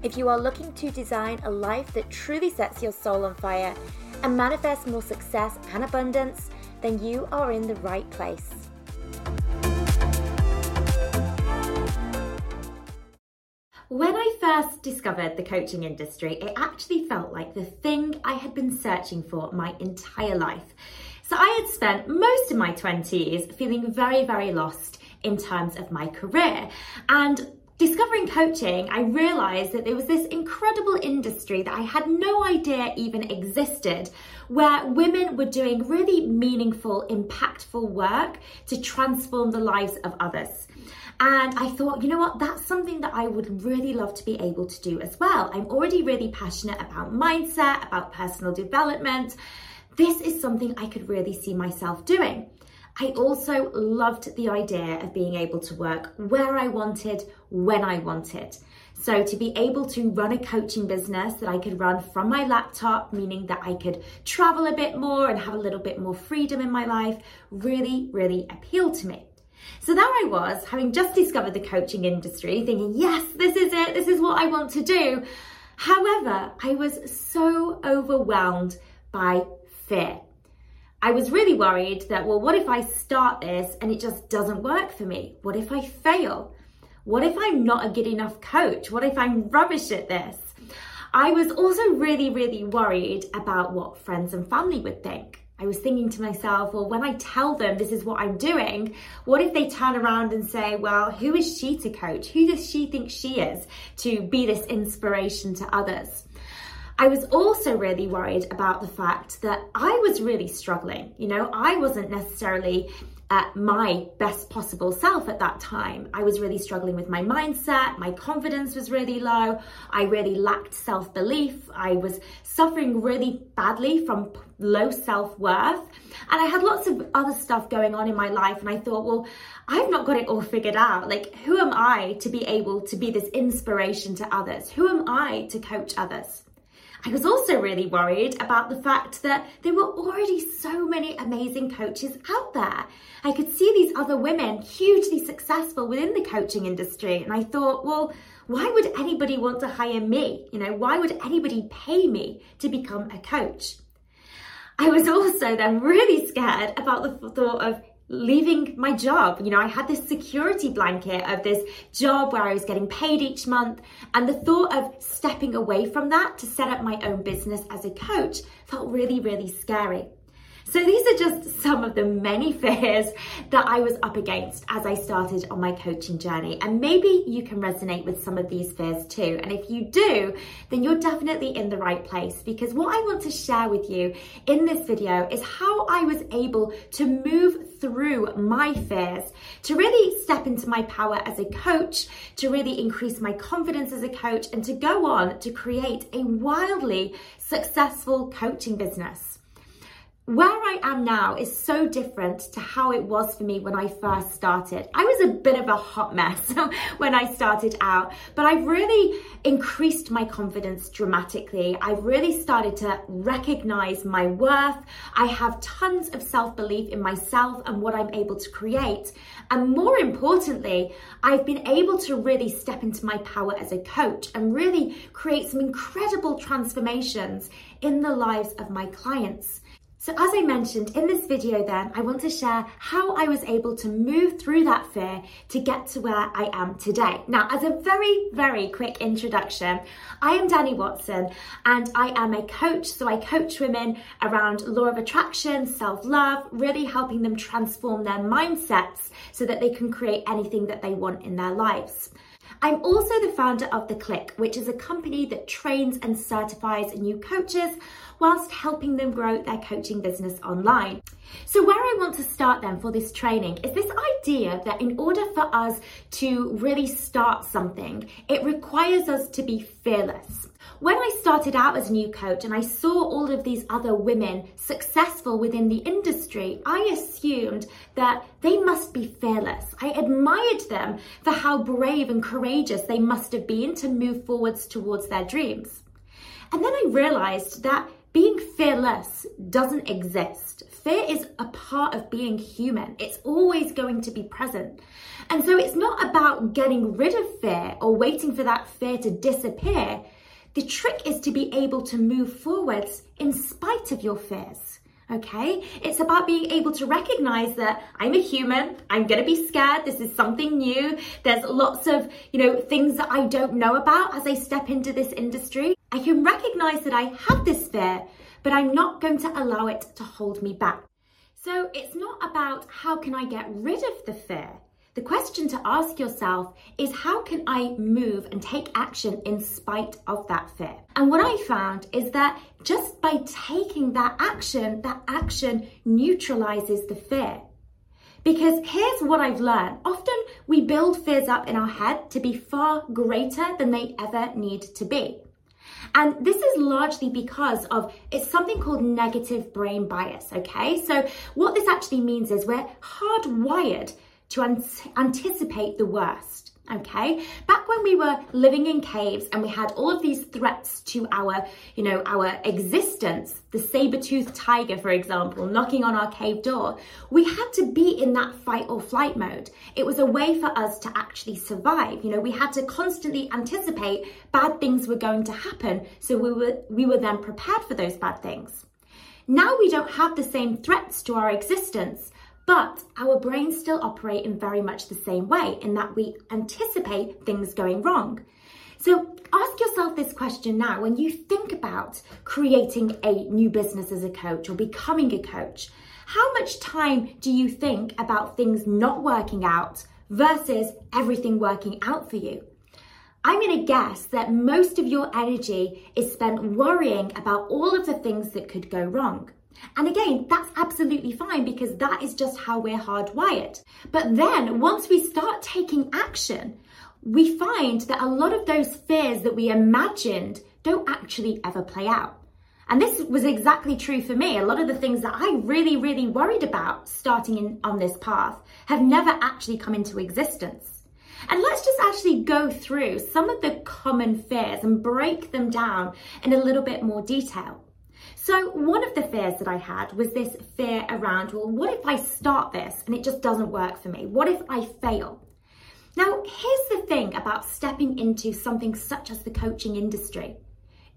If you are looking to design a life that truly sets your soul on fire and manifest more success and abundance, then you are in the right place. When I first discovered the coaching industry, it actually felt like the thing I had been searching for my entire life. So I had spent most of my 20s feeling very, very lost in terms of my career. And discovering coaching, I realized that there was this incredible industry that I had no idea even existed, where women were doing really meaningful, impactful work to transform the lives of others. And I thought, you know what, that's something that I would really love to be able to do as well. I'm already really passionate about mindset, about personal development. This is something I could really see myself doing. I also loved the idea of being able to work where I wanted, when I wanted. So, to be able to run a coaching business that I could run from my laptop, meaning that I could travel a bit more and have a little bit more freedom in my life, really, really appealed to me. So there I was, having just discovered the coaching industry, thinking, yes, this is it, this is what I want to do. However, I was so overwhelmed by fear. I was really worried that, well, what if I start this and it just doesn't work for me? What if I fail? What if I'm not a good enough coach? What if I'm rubbish at this? I was also really, really worried about what friends and family would think. I was thinking to myself, well, when I tell them this is what I'm doing, what if they turn around and say, well, who is she to coach? Who does she think she is to be this inspiration to others? I was also really worried about the fact that I was really struggling. You know, I wasn't necessarily at my best possible self at that time. I was really struggling with my mindset. My confidence was really low. I really lacked self belief. I was suffering really badly from low self worth. And I had lots of other stuff going on in my life. And I thought, well, I've not got it all figured out. Like, who am I to be able to be this inspiration to others? Who am I to coach others? I was also really worried about the fact that there were already so many amazing coaches out there. I could see these other women hugely successful within the coaching industry, and I thought, well, why would anybody want to hire me? You know, why would anybody pay me to become a coach? I was also then really scared about the thought of leaving my job. You know, I had this security blanket of this job where I was getting paid each month. And the thought of stepping away from that to set up my own business as a coach felt really, really scary. So these are just some of the many fears that I was up against as I started on my coaching journey. And maybe you can resonate with some of these fears too. And if you do, then you're definitely in the right place because what I want to share with you in this video is how I was able to move through my fears, to really step into my power as a coach, to really increase my confidence as a coach, and to go on to create a wildly successful coaching business where I am now is so different to how it was for me when I first started. I was a bit of a hot mess when I started out, but I've really increased my confidence dramatically. I've really started to recognize my worth. I have tons of self belief in myself and what I'm able to create. And more importantly, I've been able to really step into my power as a coach and really create some incredible transformations in the lives of my clients. So as I mentioned in this video then, I want to share how I was able to move through that fear to get to where I am today. Now, as a very, very quick introduction, I am Dani Watson and I am a coach. So I coach women around law of attraction, self-love, really helping them transform their mindsets so that they can create anything that they want in their lives. I'm also the founder of The Clique, which is a company that trains and certifies new coaches whilst helping them grow their coaching business online. So, where I want to start then for this training is this idea that in order for us to really start something, it requires us to be fearless. When I started out as a new coach and I saw all of these other women successful within the industry, I assumed that they must be fearless. I admired them for how brave and courageous they must have been to move forwards towards their dreams. And then I realized that being fearless doesn't exist. Fear is a part of being human. It's always going to be present. And so it's not about getting rid of fear or waiting for that fear to disappear. The trick is to be able to move forwards in spite of your fears. Okay? It's about being able to recognize that I'm a human. I'm to be scared. This is something new. There's lots of, you know, things that I don't know about as I step into this industry. I can recognize that I have this fear, but I'm not going to allow it to hold me back. So it's not about how can I get rid of the fear. The question to ask yourself is how can I move and take action in spite of that fear? And what I found is that just by taking that action, that action neutralizes the fear. Because here's what I've learned. Often we build fears up in our head to be far greater than they ever need to be. And this is largely because of it's something called negative brain bias, okay? So what this actually means is we're hardwired to an- anticipate the worst. Okay, back when we were living in caves and we had all of these threats to our, you know, our existence, the saber-toothed tiger, for example, knocking on our cave door, we had to be in that fight or flight mode. It was a way for us to actually survive. You know, we had to constantly anticipate bad things were going to happen, so we were we were then prepared for those bad things. Now we don't have the same threats to our existence but our brains still operate in very much the same way in that we anticipate things going wrong. So ask yourself this question now when you think about creating a new business as a coach or becoming a coach. How much time do you think about things not working out versus everything working out for you? I'm going to guess that most of your energy is spent worrying about all of the things that could go wrong. And again, that's absolutely fine because that is just how we're hardwired. But then once we start taking action, we find that a lot of those fears that we imagined don't actually ever play out. And this was exactly true for me. A lot of the things that I really, really worried about starting in, on this path have never actually come into existence. And let's just actually go through some of the common fears and break them down in a little bit more detail. So one of the fears that I had was this fear around, well, what if I start this and it just doesn't work for me? What if I fail? Now, here's the thing about stepping into something such as the coaching industry.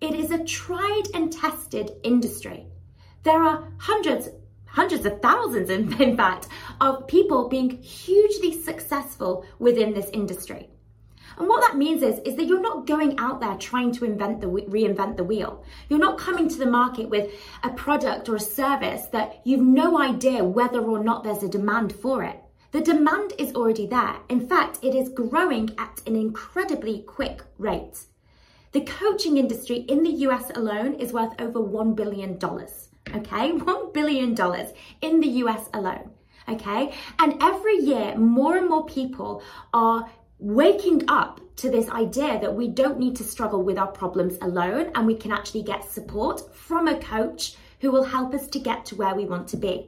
It is a tried and tested industry. There are hundreds, hundreds of thousands, in, fact, of people being hugely successful within this industry. And what that means is, is that you're not going out there trying to invent the reinvent the wheel. You're not coming to the market with a product or a service that you've no idea whether or not there's a demand for it. The demand is already there. In fact, it is growing at an incredibly quick rate. The coaching industry in the US alone is worth over $1 billion. Okay, $1 billion in the US alone. Okay, and every year more and more people are waking up to this idea that we don't need to struggle with our problems alone and we can actually get support from a coach who will help us to get to where we want to be.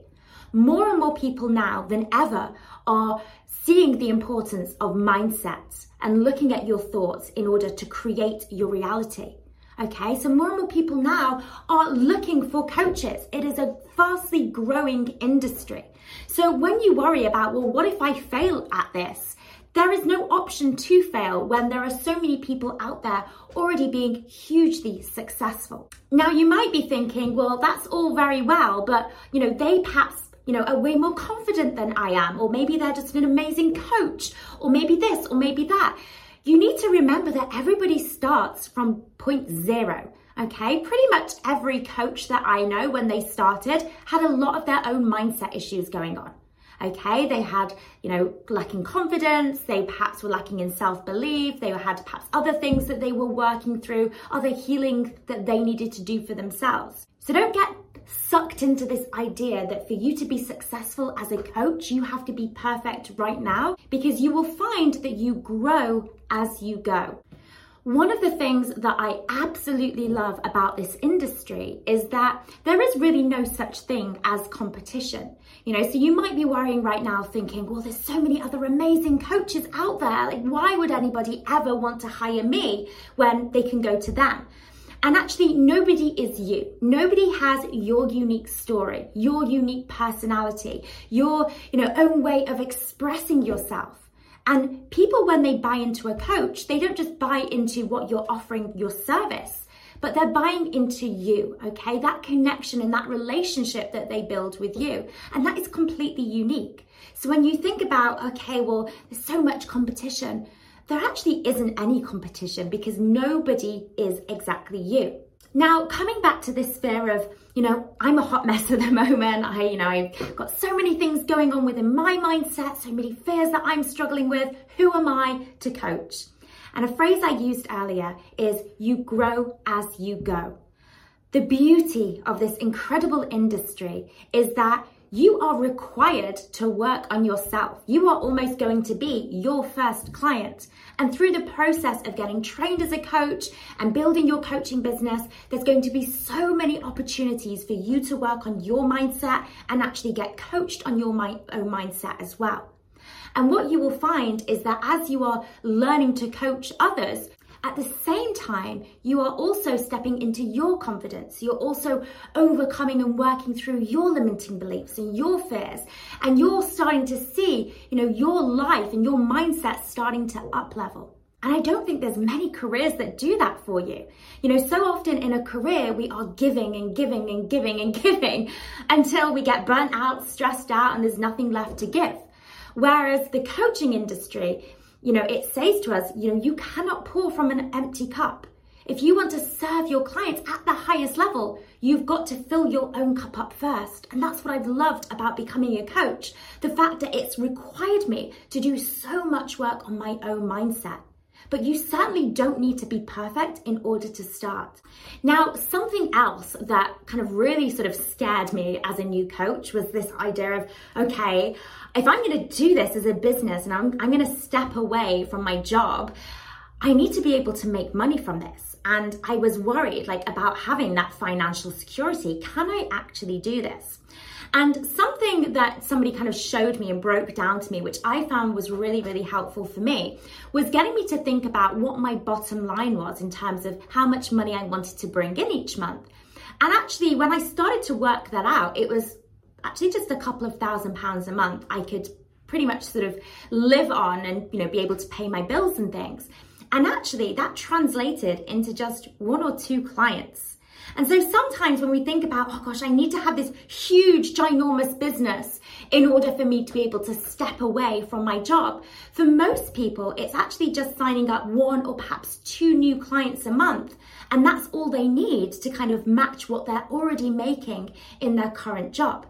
More and more people now than ever are seeing the importance of mindset and looking at your thoughts in order to create your reality. Okay, so more and more people now are looking for coaches. It is a vastly growing industry. So when you worry about, well, what if I fail at this? There is no option to fail when there are so many people out there already being hugely successful. Now, you might be thinking, well, that's all very well, but you know, they perhaps you know, are way more confident than I am, or maybe they're just an amazing coach, or maybe this, or maybe that. You need to remember that everybody starts from point zero. Okay, pretty much every coach that I know when they started had a lot of their own mindset issues going on. Okay, they had, you know, lacking confidence, they perhaps were lacking in self belief, they had perhaps other things that they were working through, other healing that they needed to do for themselves. So don't get sucked into this idea that for you to be successful as a coach, you have to be perfect right now because you will find that you grow as you go. One of the things that I absolutely love about this industry is that there is really no such thing as competition. You know, so you might be worrying right now thinking, well, there's so many other amazing coaches out there. Like, why would anybody ever want to hire me when they can go to them? And actually, nobody is you. Nobody has your unique story, your unique personality, your, you know, own way of expressing yourself. And people, when they buy into a coach, they don't just buy into what you're offering your service, but they're buying into you, okay? That connection and that relationship that they build with you. And that is completely unique. So when you think about, okay, well, there's so much competition, there actually isn't any competition because nobody is exactly you. Now, coming back to this fear of, you know, I'm a hot mess at the moment. I, you know, I've got so many things going on within my mindset, so many fears that I'm struggling with. Who am I to coach? And a phrase I used earlier is you grow as you go. The beauty of this incredible industry is that you are required to work on yourself. You are almost going to be your first client. And through the process of getting trained as a coach and building your coaching business, there's going to be so many opportunities for you to work on your mindset and actually get coached on your own mindset as well. And what you will find is that as you are learning to coach others, at the same time, you are also stepping into your confidence. You're also overcoming and working through your limiting beliefs and your fears. And you're starting to see, you know, your life and your mindset starting to up level. And I don't think there's many careers that do that for you. You know, so often in a career, we are giving and giving and giving and giving until we get burnt out, stressed out, and there's nothing left to give. Whereas the coaching industry, you know, it says to us, you know, you cannot pour from an empty cup. If you want to serve your clients at the highest level, you've got to fill your own cup up first. And that's what I've loved about becoming a coach the fact that it's required me to do so much work on my own mindset. But you certainly don't need to be perfect in order to start. Now, something else that kind of really sort of scared me as a new coach was this idea of, okay, if I'm going to do this as a business and I'm, I'm going to step away from my job, I need to be able to make money from this. And I was worried like about having that financial security. Can I actually do this? And something that somebody kind of showed me and broke down to me, which I found was really, really helpful for me, was getting me to think about what my bottom line was in terms of how much money I wanted to bring in each month. And actually, when I started to work that out, it was actually just a couple of thousand pounds a month I could pretty much sort of live on and you know be able to pay my bills and things. And actually that translated into just one or two clients. And so sometimes when we think about, oh gosh, I need to have this huge, ginormous business in order for me to be able to step away from my job, for most people, it's actually just signing up one or perhaps two new clients a month. And that's all they need to kind of match what they're already making in their current job.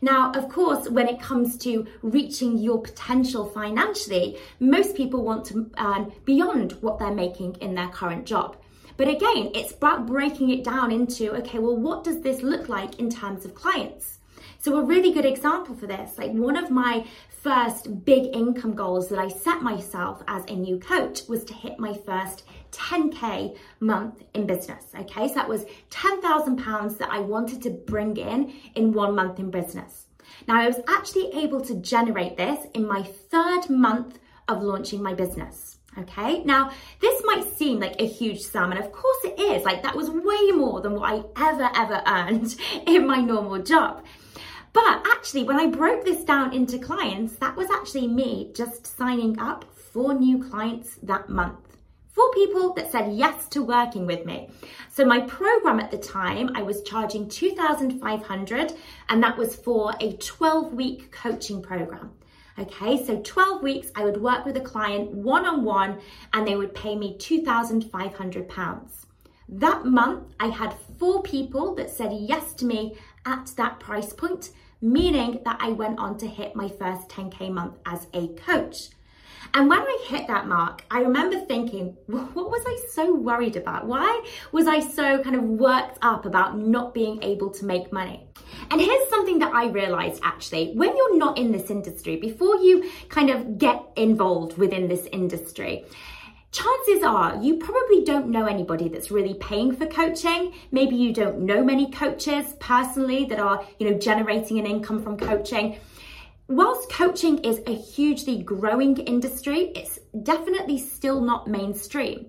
Now, of course, when it comes to reaching your potential financially, most people want to earn beyond what they're making in their current job. But again, it's about breaking it down into okay, well, what does this look like in terms of clients? So, a really good example for this, like one of my first big income goals that I set myself as a new coach was to hit my first 10k month in business. Okay, so that was 10,000 pounds that I wanted to bring in in one month in business. Now, I was actually able to generate this in my third month of launching my business. Okay, now this might seem like a huge sum, and of course it is. Like, that was way more than what I ever, ever earned in my normal job. But actually, when I broke this down into clients, that was actually me just signing up for new clients that month. For people that said yes to working with me. So my program at the time, I was charging 2,500 and that was for a 12 week coaching program. Okay, so 12 weeks I would work with a client one on one and they would pay me £2,500. That month I had four people that said yes to me at that price point, meaning that I went on to hit my first 10K month as a coach. And when I hit that mark, I remember thinking, what was I so worried about? Why was I so kind of worked up about not being able to make money? And here's something that I realized actually when you're not in this industry, before you kind of get involved within this industry, chances are you probably don't know anybody that's really paying for coaching. Maybe you don't know many coaches personally that are, you know, generating an income from coaching. Whilst coaching is a hugely growing industry, it's definitely still not mainstream.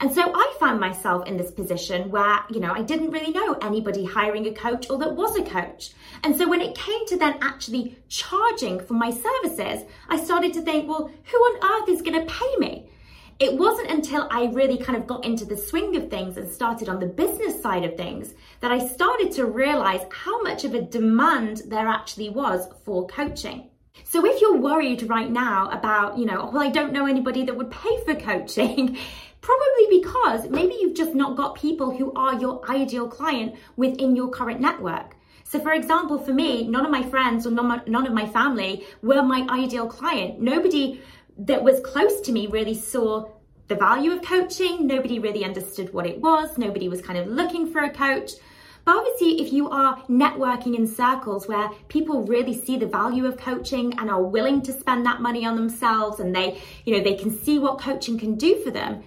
And so I found myself in this position where, you know, I didn't really know anybody hiring a coach or that was a coach. And so when it came to then actually charging for my services, I started to think, well, who on earth is going to pay me? It wasn't until I really kind of got into the swing of things and started on the business side of things that I started to realize how much of a demand there actually was for coaching. So if you're worried right now about, you know, well, I don't know anybody that would pay for coaching, Probably because maybe you've just not got people who are your ideal client within your current network. So, for example, for me, none of my friends or none of my family were my ideal client. Nobody that was close to me really saw the value of coaching. Nobody really understood what it was. Nobody was kind of looking for a coach. But obviously, if you are networking in circles where people really see the value of coaching and are willing to spend that money on themselves and they, you know, they can see what coaching can do for them,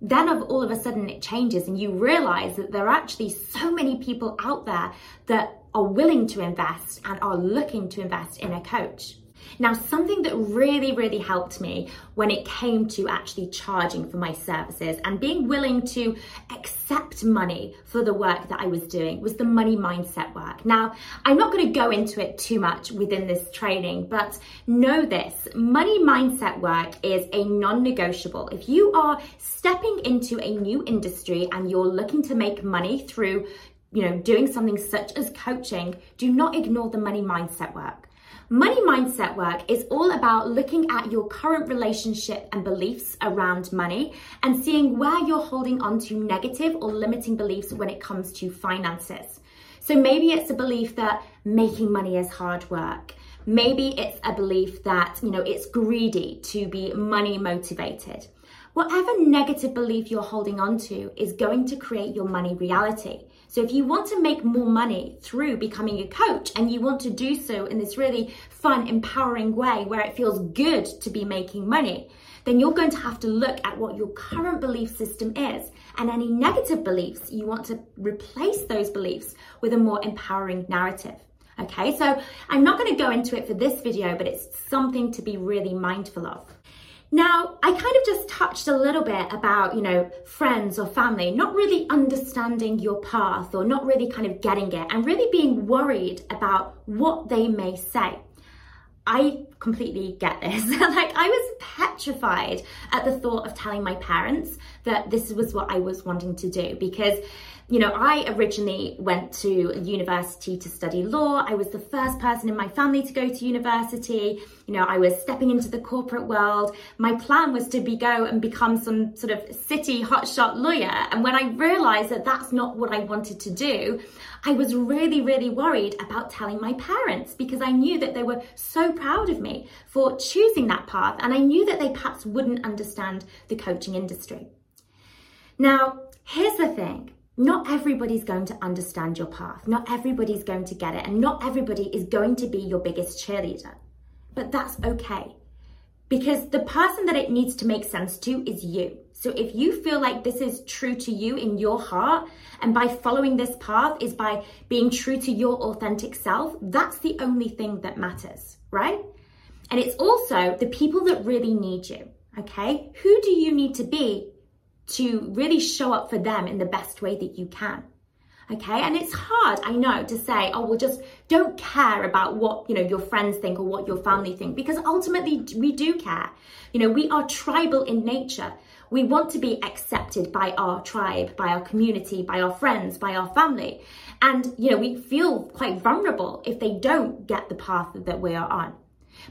then of all of a sudden it changes and you realize that there are actually so many people out there that are willing to invest and are looking to invest in a coach. Now, something that really, really helped me when it came to actually charging for my services and being willing to accept money for the work that I was doing was the money mindset work. Now, I'm not going to go into it too much within this training, but know this money mindset work is a non negotiable. If you are stepping into a new industry and you're looking to make money through you know, doing something such as coaching, do not ignore the money mindset work. Money mindset work is all about looking at your current relationship and beliefs around money and seeing where you're holding on to negative or limiting beliefs when it comes to finances. So maybe it's a belief that making money is hard work. Maybe it's a belief that, you know, it's greedy to be money motivated. Whatever negative belief you're holding on to is going to create your money reality. So if you want to make more money through becoming a coach and you want to do so in this really fun, empowering way where it feels good to be making money, then you're going to have to look at what your current belief system is. And any negative beliefs, you want to replace those beliefs with a more empowering narrative. Okay, so I'm not going to go into it for this video, but it's something to be really mindful of. Now, I kind of just touched a little bit about, you know, friends or family not really understanding your path or not really kind of getting it and really being worried about what they may say. I completely get this. like, I was petrified at the thought of telling my parents that this was what I was wanting to do because you know, I originally went to university to study law. I was the first person in my family to go to university. You know, I was stepping into the corporate world. My plan was to be go and become some sort of city hotshot lawyer. And when I realized that that's not what I wanted to do, I was really, really worried about telling my parents because I knew that they were so proud of me for choosing that path. And I knew that they perhaps wouldn't understand the coaching industry. Now, here's the thing not everybody's going to understand your path. Not everybody's going to get it. And not everybody is going to be your biggest cheerleader. But that's okay. Because the person that it needs to make sense to is you. So if you feel like this is true to you in your heart, and by following this path is by being true to your authentic self, that's the only thing that matters, right? And it's also the people that really need you, okay? Who do you need to be to really show up for them in the best way that you can. Okay, and it's hard, I know, to say, oh, well, just don't care about what you know your friends think or what your family think, because ultimately we do care. You know, we are tribal in nature. We want to be accepted by our tribe, by our community, by our friends, by our family. And, you know, we feel quite vulnerable if they don't get the path that we are on.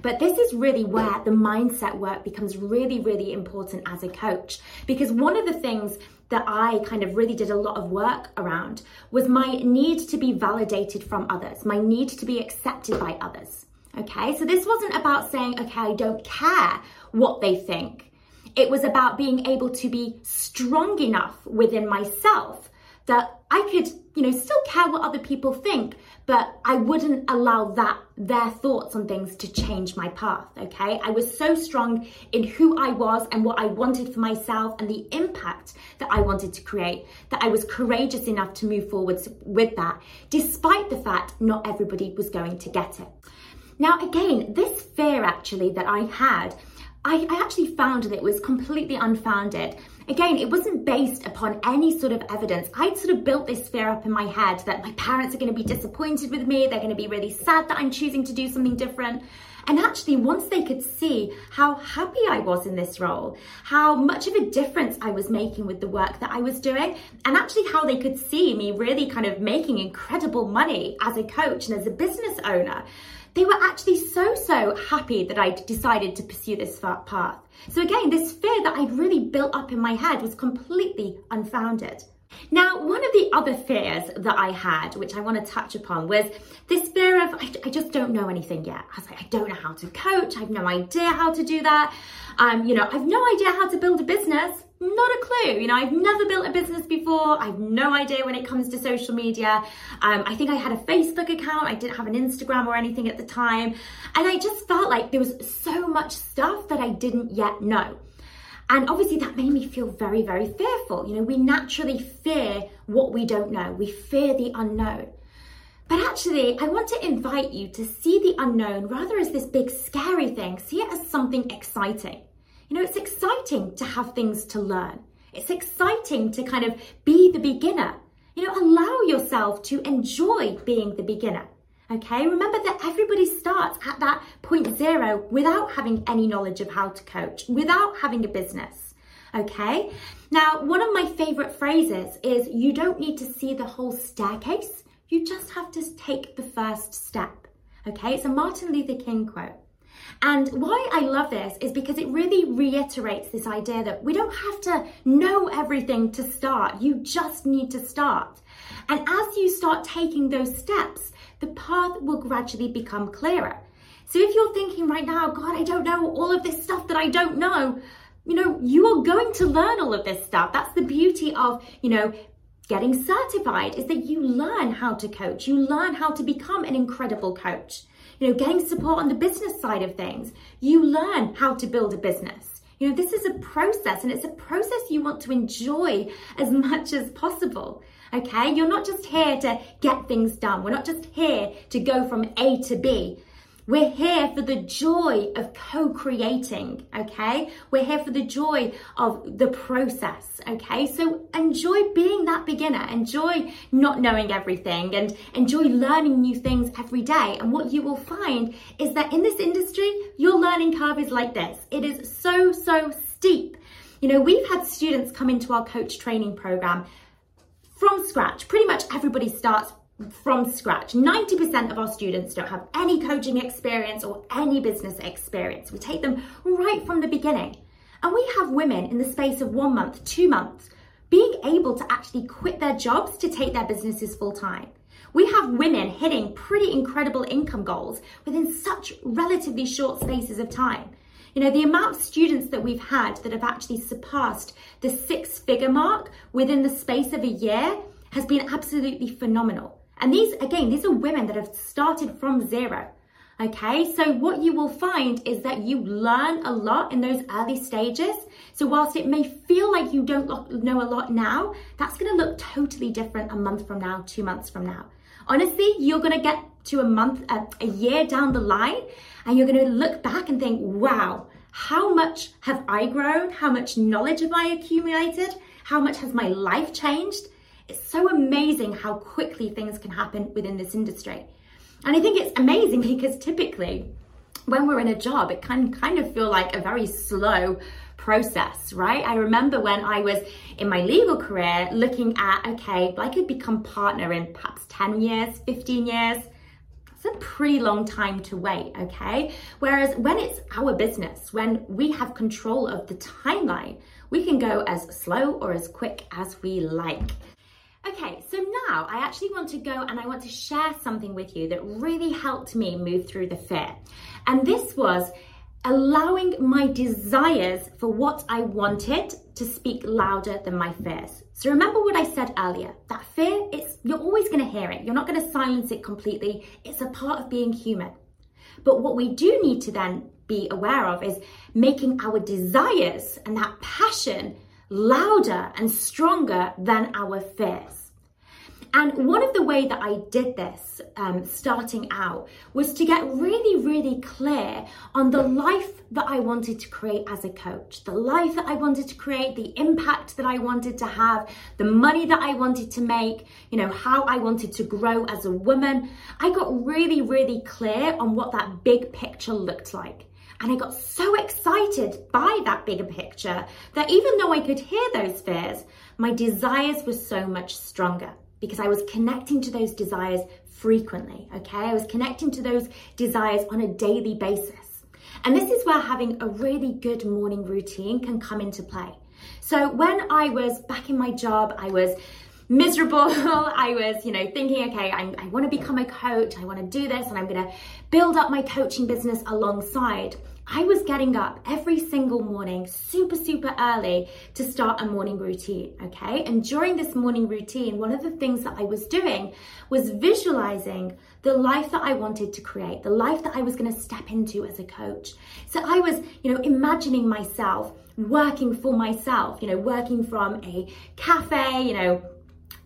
But this is really where the mindset work becomes really, really important as a coach. Because one of the things that I kind of really did a lot of work around was my need to be validated from others, my need to be accepted by others. Okay, so this wasn't about saying, okay, I don't care what they think. It was about being able to be strong enough within myself that I could, you know, still care what other people think, but I wouldn't allow that, their thoughts on things to change my path, okay? I was so strong in who I was and what I wanted for myself and the impact that I wanted to create that I was courageous enough to move forwards with that, despite the fact not everybody was going to get it. Now, again, this fear actually that I had I, I actually found that it was completely unfounded. Again, it wasn't based upon any sort of evidence. I'd sort of built this fear up in my head that my parents are going to be disappointed with me, they're going to be really sad that I'm choosing to do something different. And actually, once they could see how happy I was in this role, how much of a difference I was making with the work that I was doing, and actually how they could see me really kind of making incredible money as a coach and as a business owner, they were actually so, so happy that I'd decided to pursue this path. So again, this fear that I'd really built up in my head was completely unfounded. Now, one of the other fears that I had, which I want to touch upon, was this fear of I, I, just don't know anything yet. I was like, I don't know how to coach. I have no idea how to do that. Um, you know, I have no idea how to build a business not a clue. You know, I've never built a business before. I have no idea when it comes to social media. Um, I think I had a Facebook account. I didn't have an Instagram or anything at the time. And I just felt like there was so much stuff that I didn't yet know. And obviously that made me feel very, very fearful. You know, we naturally fear what we don't know. We fear the unknown. But actually, I want to invite you to see the unknown rather as this big scary thing. See it as something exciting. You know, it's exciting to have things to learn. It's exciting to kind of be the beginner. You know, allow yourself to enjoy being the beginner. Okay, remember that everybody starts at that point zero without having any knowledge of how to coach, without having a business. Okay, now one of my favorite phrases is you don't need to see the whole staircase, you just have to take the first step. Okay, it's a Martin Luther King quote. And why I love this is because it really reiterates this idea that we don't have to know everything to start. You just need to start. And as you start taking those steps, the path will gradually become clearer. So if you're thinking right now, God, I don't know all of this stuff that I don't know, you know, you are going to learn all of this stuff. That's the beauty of, you know, getting certified is that you learn how to coach. You learn how to become an incredible coach you know, getting support on the business side of things. You learn how to build a business. You know, this is a process and it's a process you want to enjoy as much as possible. Okay, you're not just here to get things done. We're not just here to go from A to B. We're here for the joy of co creating, okay? We're here for the joy of the process, okay? So enjoy being that beginner, enjoy not knowing everything, and enjoy learning new things every day. And what you will find is that in this industry, your learning curve is like this it is so, so steep. You know, we've had students come into our coach training program from scratch. Pretty much everybody starts from scratch. 90% of our students don't have any coaching experience or any business experience. We take them right from the beginning. And we have women in the space of one month, two months, being able to actually quit their jobs to take their businesses full time. We have women hitting pretty incredible income goals within such relatively short spaces of time. You know, the amount of students that we've had that have actually surpassed the six figure mark within the space of a year has been absolutely phenomenal. And these, again, these are women that have started from zero. Okay, so what you will find is that you learn a lot in those early stages. So, whilst it may feel like you don't know a lot now, that's gonna look totally different a month from now, two months from now. Honestly, you're gonna get to a month, uh, a year down the line, and you're gonna look back and think, wow, how much have I grown? How much knowledge have I accumulated? How much has my life changed? It's so amazing how quickly things can happen within this industry. And I think it's amazing because typically when we're in a job, it can kind of feel like a very slow process, right? I remember when I was in my legal career looking at, okay, I could become partner in perhaps 10 years, 15 years. It's a pretty long time to wait, okay? Whereas when it's our business, when we have control of the timeline, we can go as slow or as quick as we like. Okay, so now I actually want to go and I want to share something with you that really helped me move through the fear. And this was allowing my desires for what I wanted to speak louder than my fears. So remember what I said earlier, that fear, it's you're always going to hear it. You're not going to silence it completely. It's a part of being human. But what we do need to then be aware of is making our desires and that passion louder and stronger than our fears. And one of the way that I did this um, starting out was to get really, really clear on the life that I wanted to create as a coach, the life that I wanted to create, the impact that I wanted to have, the money that I wanted to make, you know, how I wanted to grow as a woman. I got really, really clear on what that big picture looked like. And I got so excited by that bigger picture that even though I could hear those fears, my desires were so much stronger because I was connecting to those desires frequently, okay? I was connecting to those desires on a daily basis. And this is where having a really good morning routine can come into play. So when I was back in my job, I was miserable. I was, you know, thinking, okay, I, I want to become a coach. I want to do this and I'm going to build up my coaching business alongside. I was getting up every single morning, super, super early to start a morning routine. Okay. And during this morning routine, one of the things that I was doing was visualizing the life that I wanted to create, the life that I was going to step into as a coach. So I was, you know, imagining myself working for myself, you know, working from a cafe, you know,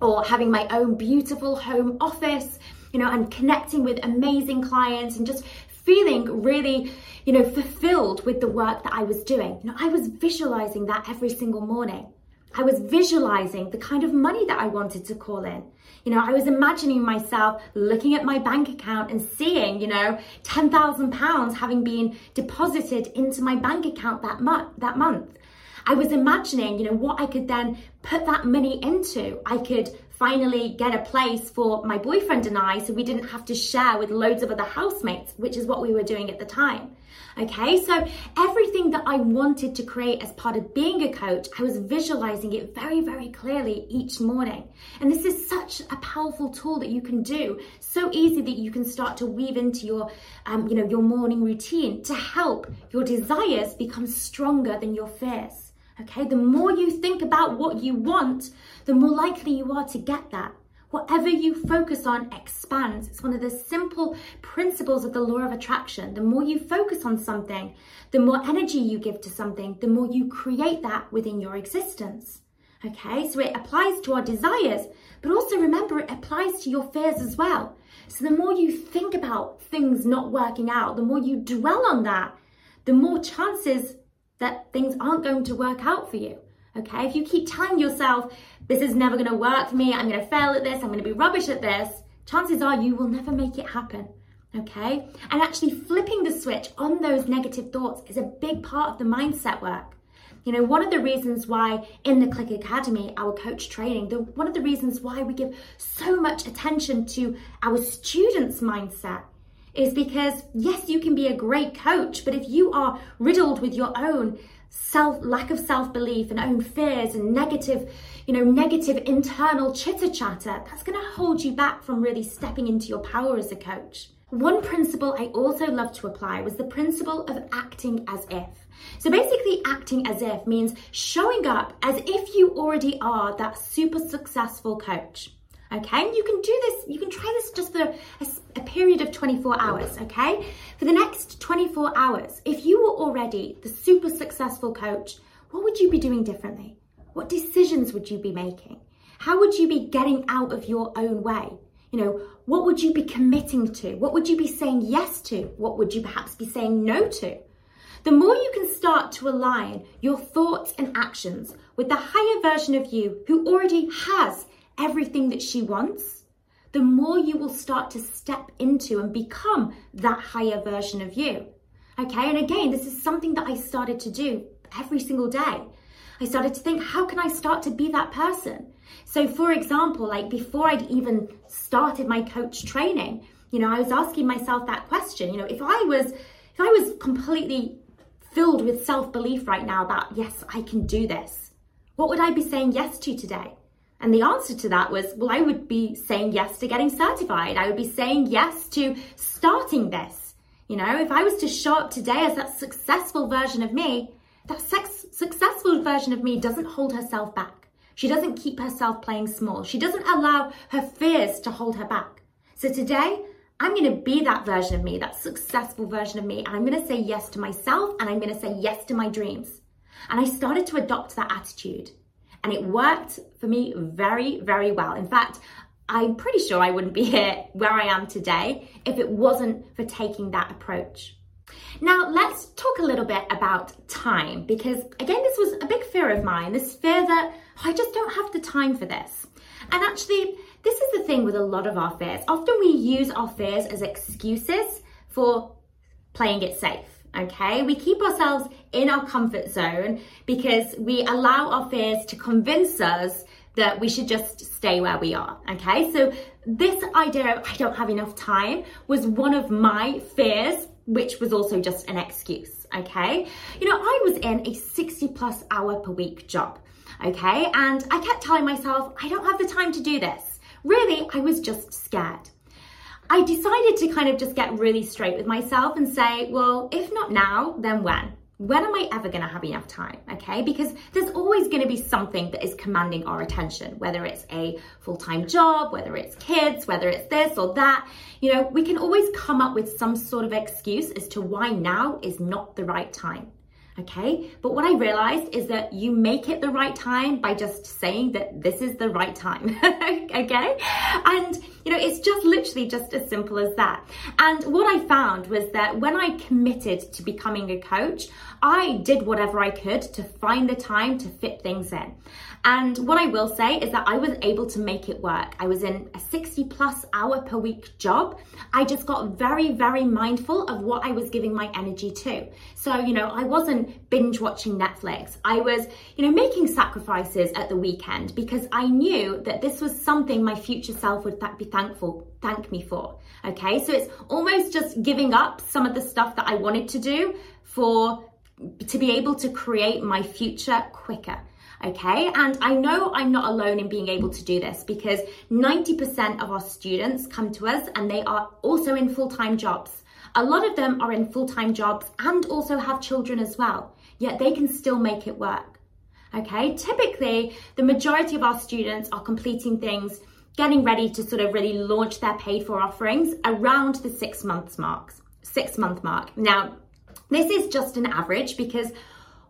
or having my own beautiful home office, you know, and connecting with amazing clients and just feeling really, you know, fulfilled with the work that I was doing. You know, I was visualizing that every single morning. I was visualizing the kind of money that I wanted to call in. You know, I was imagining myself looking at my bank account and seeing, you know, £10,000 having been deposited into my bank account that month, that month. I was imagining, you know, what I could then put that money into. I could finally get a place for my boyfriend and I so we didn't have to share with loads of other housemates, which is what we were doing at the time. Okay, so everything that I wanted to create as part of being a coach, I was visualizing it very, very clearly each morning. And this is such a powerful tool that you can do, so easy that you can start to weave into your, um, you know, your morning routine to help your desires become stronger than your fears. Okay, the more you think about what you want, the more likely you are to get that. Whatever you focus on expands. It's one of the simple principles of the law of attraction. The more you focus on something, the more energy you give to something, the more you create that within your existence. Okay, so it applies to our desires, but also remember it applies to your fears as well. So the more you think about things not working out, the more you dwell on that, the more chances that things aren't going to work out for you. Okay, if you keep telling yourself, this is never going to work for me, I'm going to fail at this, I'm going to be rubbish at this, chances are you will never make it happen. Okay, and actually flipping the switch on those negative thoughts is a big part of the mindset work. You know, one of the reasons why in the Clique Academy, our coach training, the, one of the reasons why we give so much attention to our students' mindset is because yes, you can be a great coach, but if you are riddled with your own self lack of self-belief and own fears and negative, you know, negative internal chitter chatter, that's going to hold you back from really stepping into your power as a coach. One principle I also love to apply was the principle of acting as if. So basically, acting as if means showing up as if you already are that super successful coach. Okay, and you can do this, you can try this just for a, a, period of 24 hours, okay? For the next 24 hours, if you were already the super successful coach, what would you be doing differently? What decisions would you be making? How would you be getting out of your own way? You know, what would you be committing to? What would you be saying yes to? What would you perhaps be saying no to? The more you can start to align your thoughts and actions with the higher version of you who already has everything that she wants, the more you will start to step into and become that higher version of you. Okay, and again, this is something that I started to do every single day. I started to think, how can I start to be that person? So, for example, like before I'd even started my coach training, you know, I was asking myself that question. You know, if I was, if I was completely filled with self belief right now about yes, I can do this, what would I be saying yes to today? And the answer to that was, well, I would be saying yes to getting certified. I would be saying yes to starting this. You know, if I was to show up today as that successful version of me, that sex- successful version of me doesn't hold herself back. She doesn't keep herself playing small. She doesn't allow her fears to hold her back. So today, I'm going to be that version of me, that successful version of me, and I'm going to say yes to myself and I'm going to say yes to my dreams. And I started to adopt that attitude. And it worked for me very, very well. In fact, I'm pretty sure I wouldn't be here where I am today if it wasn't for taking that approach. Now, let's talk a little bit about time because, again, this was a big fear of mine this fear that oh, I just don't have the time for this. And actually, this is the thing with a lot of our fears. Often we use our fears as excuses for playing it safe. Okay, we keep ourselves in our comfort zone because we allow our fears to convince us that we should just stay where we are. Okay, so this idea of I don't have enough time was one of my fears, which was also just an excuse. Okay, you know, I was in a 60 plus hour per week job. Okay, and I kept telling myself, I don't have the time to do this. Really, I was just scared. I decided to kind of just get really straight with myself and say, well, if not now, then when? when am I ever going to have enough time? Okay, because there's always going to be something that is commanding our attention, whether it's a full time job, whether it's kids, whether it's this or that. You know, we can always come up with some sort of excuse as to why now is not the right time. Okay, but what I realized is that you make it the right time by just saying that this is the right time. okay, and you know, it's just literally just as simple as that. And what I found was that when I committed to becoming a coach, I did whatever I could to find the time to fit things in. And what I will say is that I was able to make it work. I was in a 60 plus hour per week job. I just got very, very mindful of what I was giving my energy to. So, you know, I wasn't binge watching Netflix. I was, you know, making sacrifices at the weekend because I knew that this was something my future self would th- be thankful, thank me for. Okay. So it's almost just giving up some of the stuff that I wanted to do for to be able to create my future quicker. Okay, and I know I'm not alone in being able to do this because 90% of our students come to us and they are also in full time jobs. A lot of them are in full time jobs and also have children as well, yet they can still make it work. Okay, typically, the majority of our students are completing things, getting ready to sort of really launch their paid for offerings around the six months marks, six month mark. Now, this is just an average because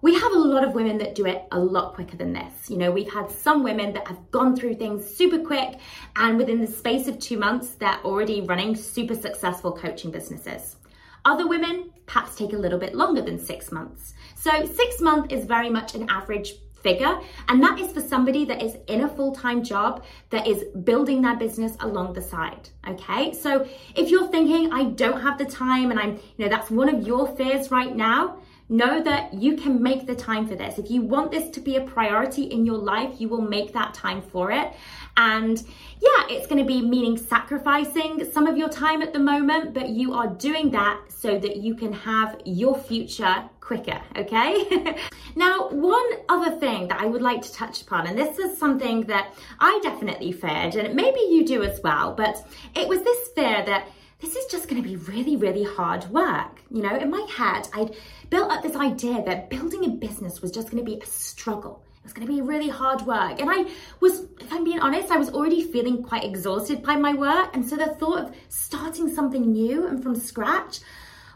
we have a lot of women that do it a lot quicker than this. You know, we've had some women that have gone through things super quick and within the space of two months, they're already running super successful coaching businesses. Other women perhaps take a little bit longer than six months. So six months is very much an average figure. And that is for somebody that is in a full time job that is building their business along the side. Okay. So if you're thinking, I don't have the time and I'm, you know, that's one of your fears right now, know that you can make the time for this. If you want this to be a priority in your life, you will make that time for it. And yeah, it's going to be meaning sacrificing some of your time at the moment, but you are doing that so that you can have your future quicker, okay? now, one other thing that I would like to touch upon, and this is something that I definitely feared, and maybe you do as well, but it was this fear that this is just going to be really, really hard work. You know, in my head, I'd built up this idea that building a business was just going to be a struggle. It was going to be really hard work. And I was, if I'm being honest, I was already feeling quite exhausted by my work. And so the thought of starting something new and from scratch,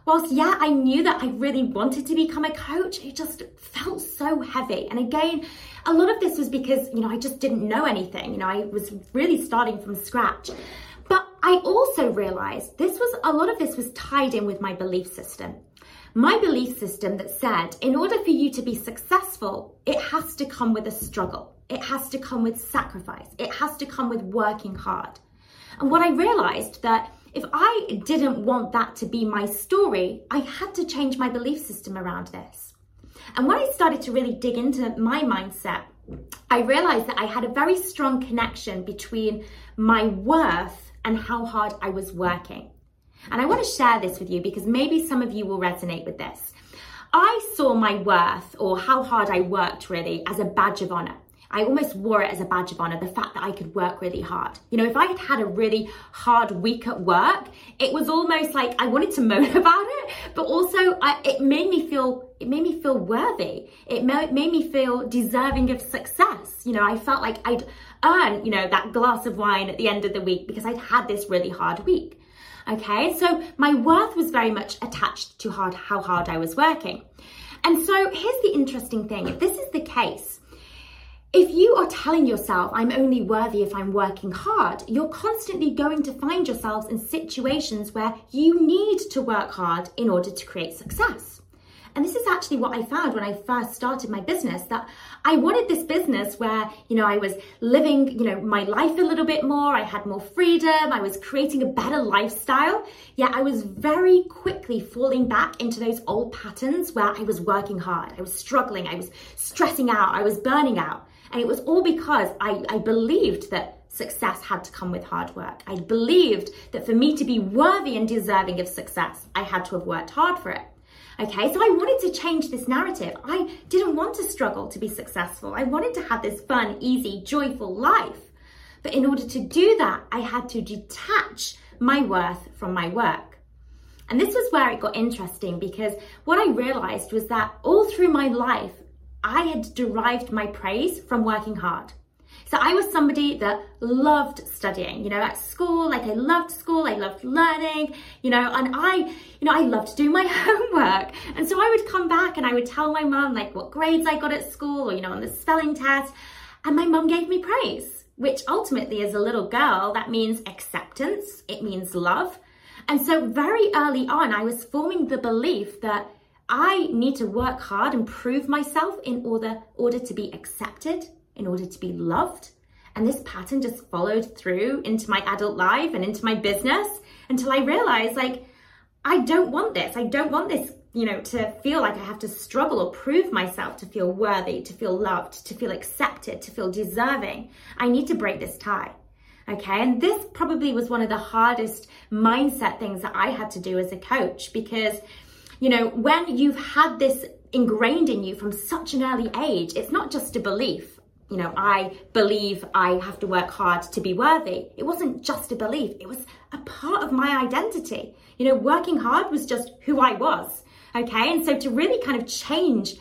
whilst yeah, I knew that I really wanted to become a coach, it just felt so heavy. And again, a lot of this was because, you know, I just didn't know anything. You know, I was really starting from scratch. I also realized this was a lot of this was tied in with my belief system. My belief system that said, in order for you to be successful, it has to come with a struggle. It has to come with sacrifice. It has to come with working hard. And what I realized that if I didn't want that to be my story, I had to change my belief system around this. And when I started to really dig into my mindset, I realized that I had a very strong connection between my worth and how hard I was working. And I want to share this with you because maybe some of you will resonate with this. I saw my worth or how hard I worked really as a badge of honor. I almost wore it as a badge of honor, the fact that I could work really hard. You know, if I had had a really hard week at work, it was almost like I wanted to moan about it, but also I, it made me feel, it made me feel worthy. It made me feel deserving of success. You know, I felt like I'd earn, you know, that glass of wine at the end of the week because I'd had this really hard week. Okay, so my worth was very much attached to hard, how hard I was working. And so here's the interesting thing if this is the case, if you are telling yourself, I'm only worthy if I'm working hard, you're constantly going to find yourselves in situations where you need to work hard in order to create success. And this is actually what I found when I first started my business that I wanted this business where, you know, I was living, you know, my life a little bit more, I had more freedom, I was creating a better lifestyle. Yet I was very quickly falling back into those old patterns where I was working hard, I was struggling, I was stressing out, I was burning out. And it was all because I, I believed that success had to come with hard work. I believed that for me to be worthy and deserving of success, I had to have worked hard for it. Okay, so I wanted to change this narrative. I didn't want to struggle to be successful. I wanted to have this fun, easy, joyful life. But in order to do that, I had to detach my worth from my work. And this was where it got interesting because what I realized was that all through my life, I had derived my praise from working hard. So I was somebody that loved studying, you know, at school, like I loved school, I loved learning, you know, and I, you know, I loved doing my homework. And so I would come back and I would tell my mum like what grades I got at school or, you know, on the spelling test. And my mum gave me praise, which ultimately as a little girl, that means acceptance. It means love. And so very early on, I was forming the belief that I need to work hard and prove myself in order, order to be accepted in order to be loved. And this pattern just followed through into my adult life and into my business until I realized like, I don't want this. I don't want this, you know, to feel like I have to struggle or prove myself to feel worthy, to feel loved, to feel accepted, to feel deserving. I need to break this tie. Okay. And this probably was one of the hardest mindset things that I had to do as a coach because, you know, when you've had this ingrained in you from such an early age, it's not just a belief you know, I believe I have to work hard to be worthy. It wasn't just a belief, it was a part of my identity. You know, working hard was just who I was. Okay. And so to really kind of change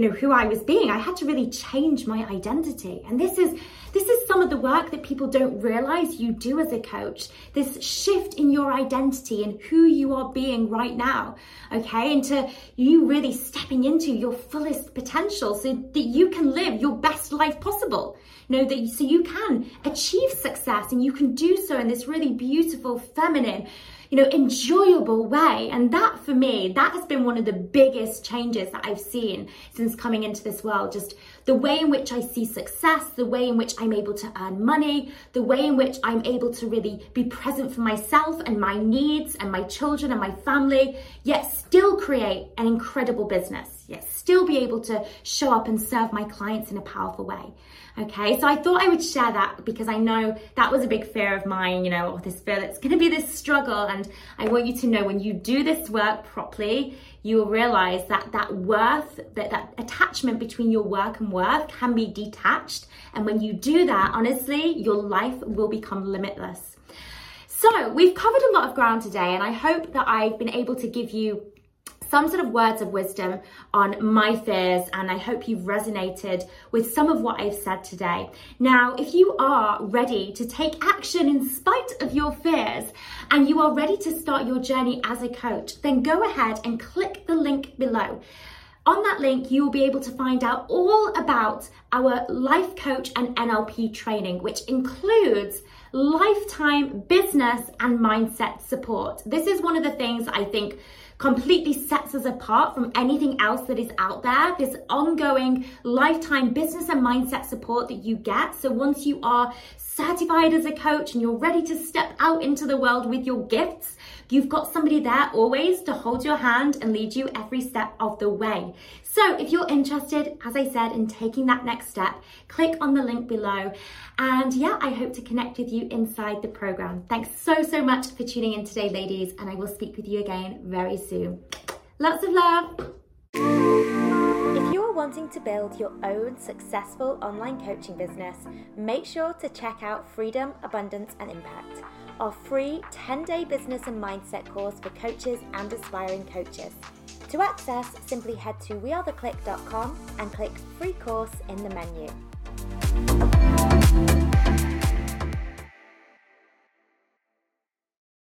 you know who I was being. I had to really change my identity. And this is this is some of the work that people don't realize you do as a coach. This shift in your identity and who you are being right now. Okay? Into you really stepping into your fullest potential so that you can live your best life possible. You know that so you can achieve success and you can do so in this really beautiful feminine you know, enjoyable way. And that for me, that has been one of the biggest changes that I've seen since coming into this world. Just the way in which I see success, the way in which I'm able to earn money, the way in which I'm able to really be present for myself and my needs and my children and my family, yet still create an incredible business, yet still be able to show up and serve my clients in a powerful way. Okay, so I thought I would share that because I know that was a big fear of mine, you know, oh, this fear that's to be this struggle. And I want you to know when you do this work properly, you will realize that that worth, that, that attachment between your work and worth can be detached. And when you do that, honestly, your life will become limitless. So, we've covered a lot of ground today, and I hope that I've been able to give you some sort of words of wisdom on my fears, and I hope you've resonated with some of what I've said today. Now, if you are ready to take action in spite of your fears and you are ready to start your journey as a coach, then go ahead and click the link below. On that link, you will be able to find out all about our life coach and NLP training, which includes lifetime business and mindset support. This is one of the things I think completely sets us apart from anything else that is out there. This ongoing lifetime business and mindset support that you get. So once you are certified as a coach and you're ready to step out into the world with your gifts, you've got somebody there always to hold your hand and lead you every step of the way. So if you're interested, as I said, in taking that next step, click on the link below. And yeah, I hope to connect with you inside the program. Thanks so, so much for tuning in today, ladies, and I will speak with you again very soon. Lots of love If you're wanting to build your own successful online coaching business, make sure to check out Freedom, Abundance and Impact, our free 10 day business and mindset course for coaches and aspiring coaches. To access, simply head to wearetheclique.com and click free course in the menu.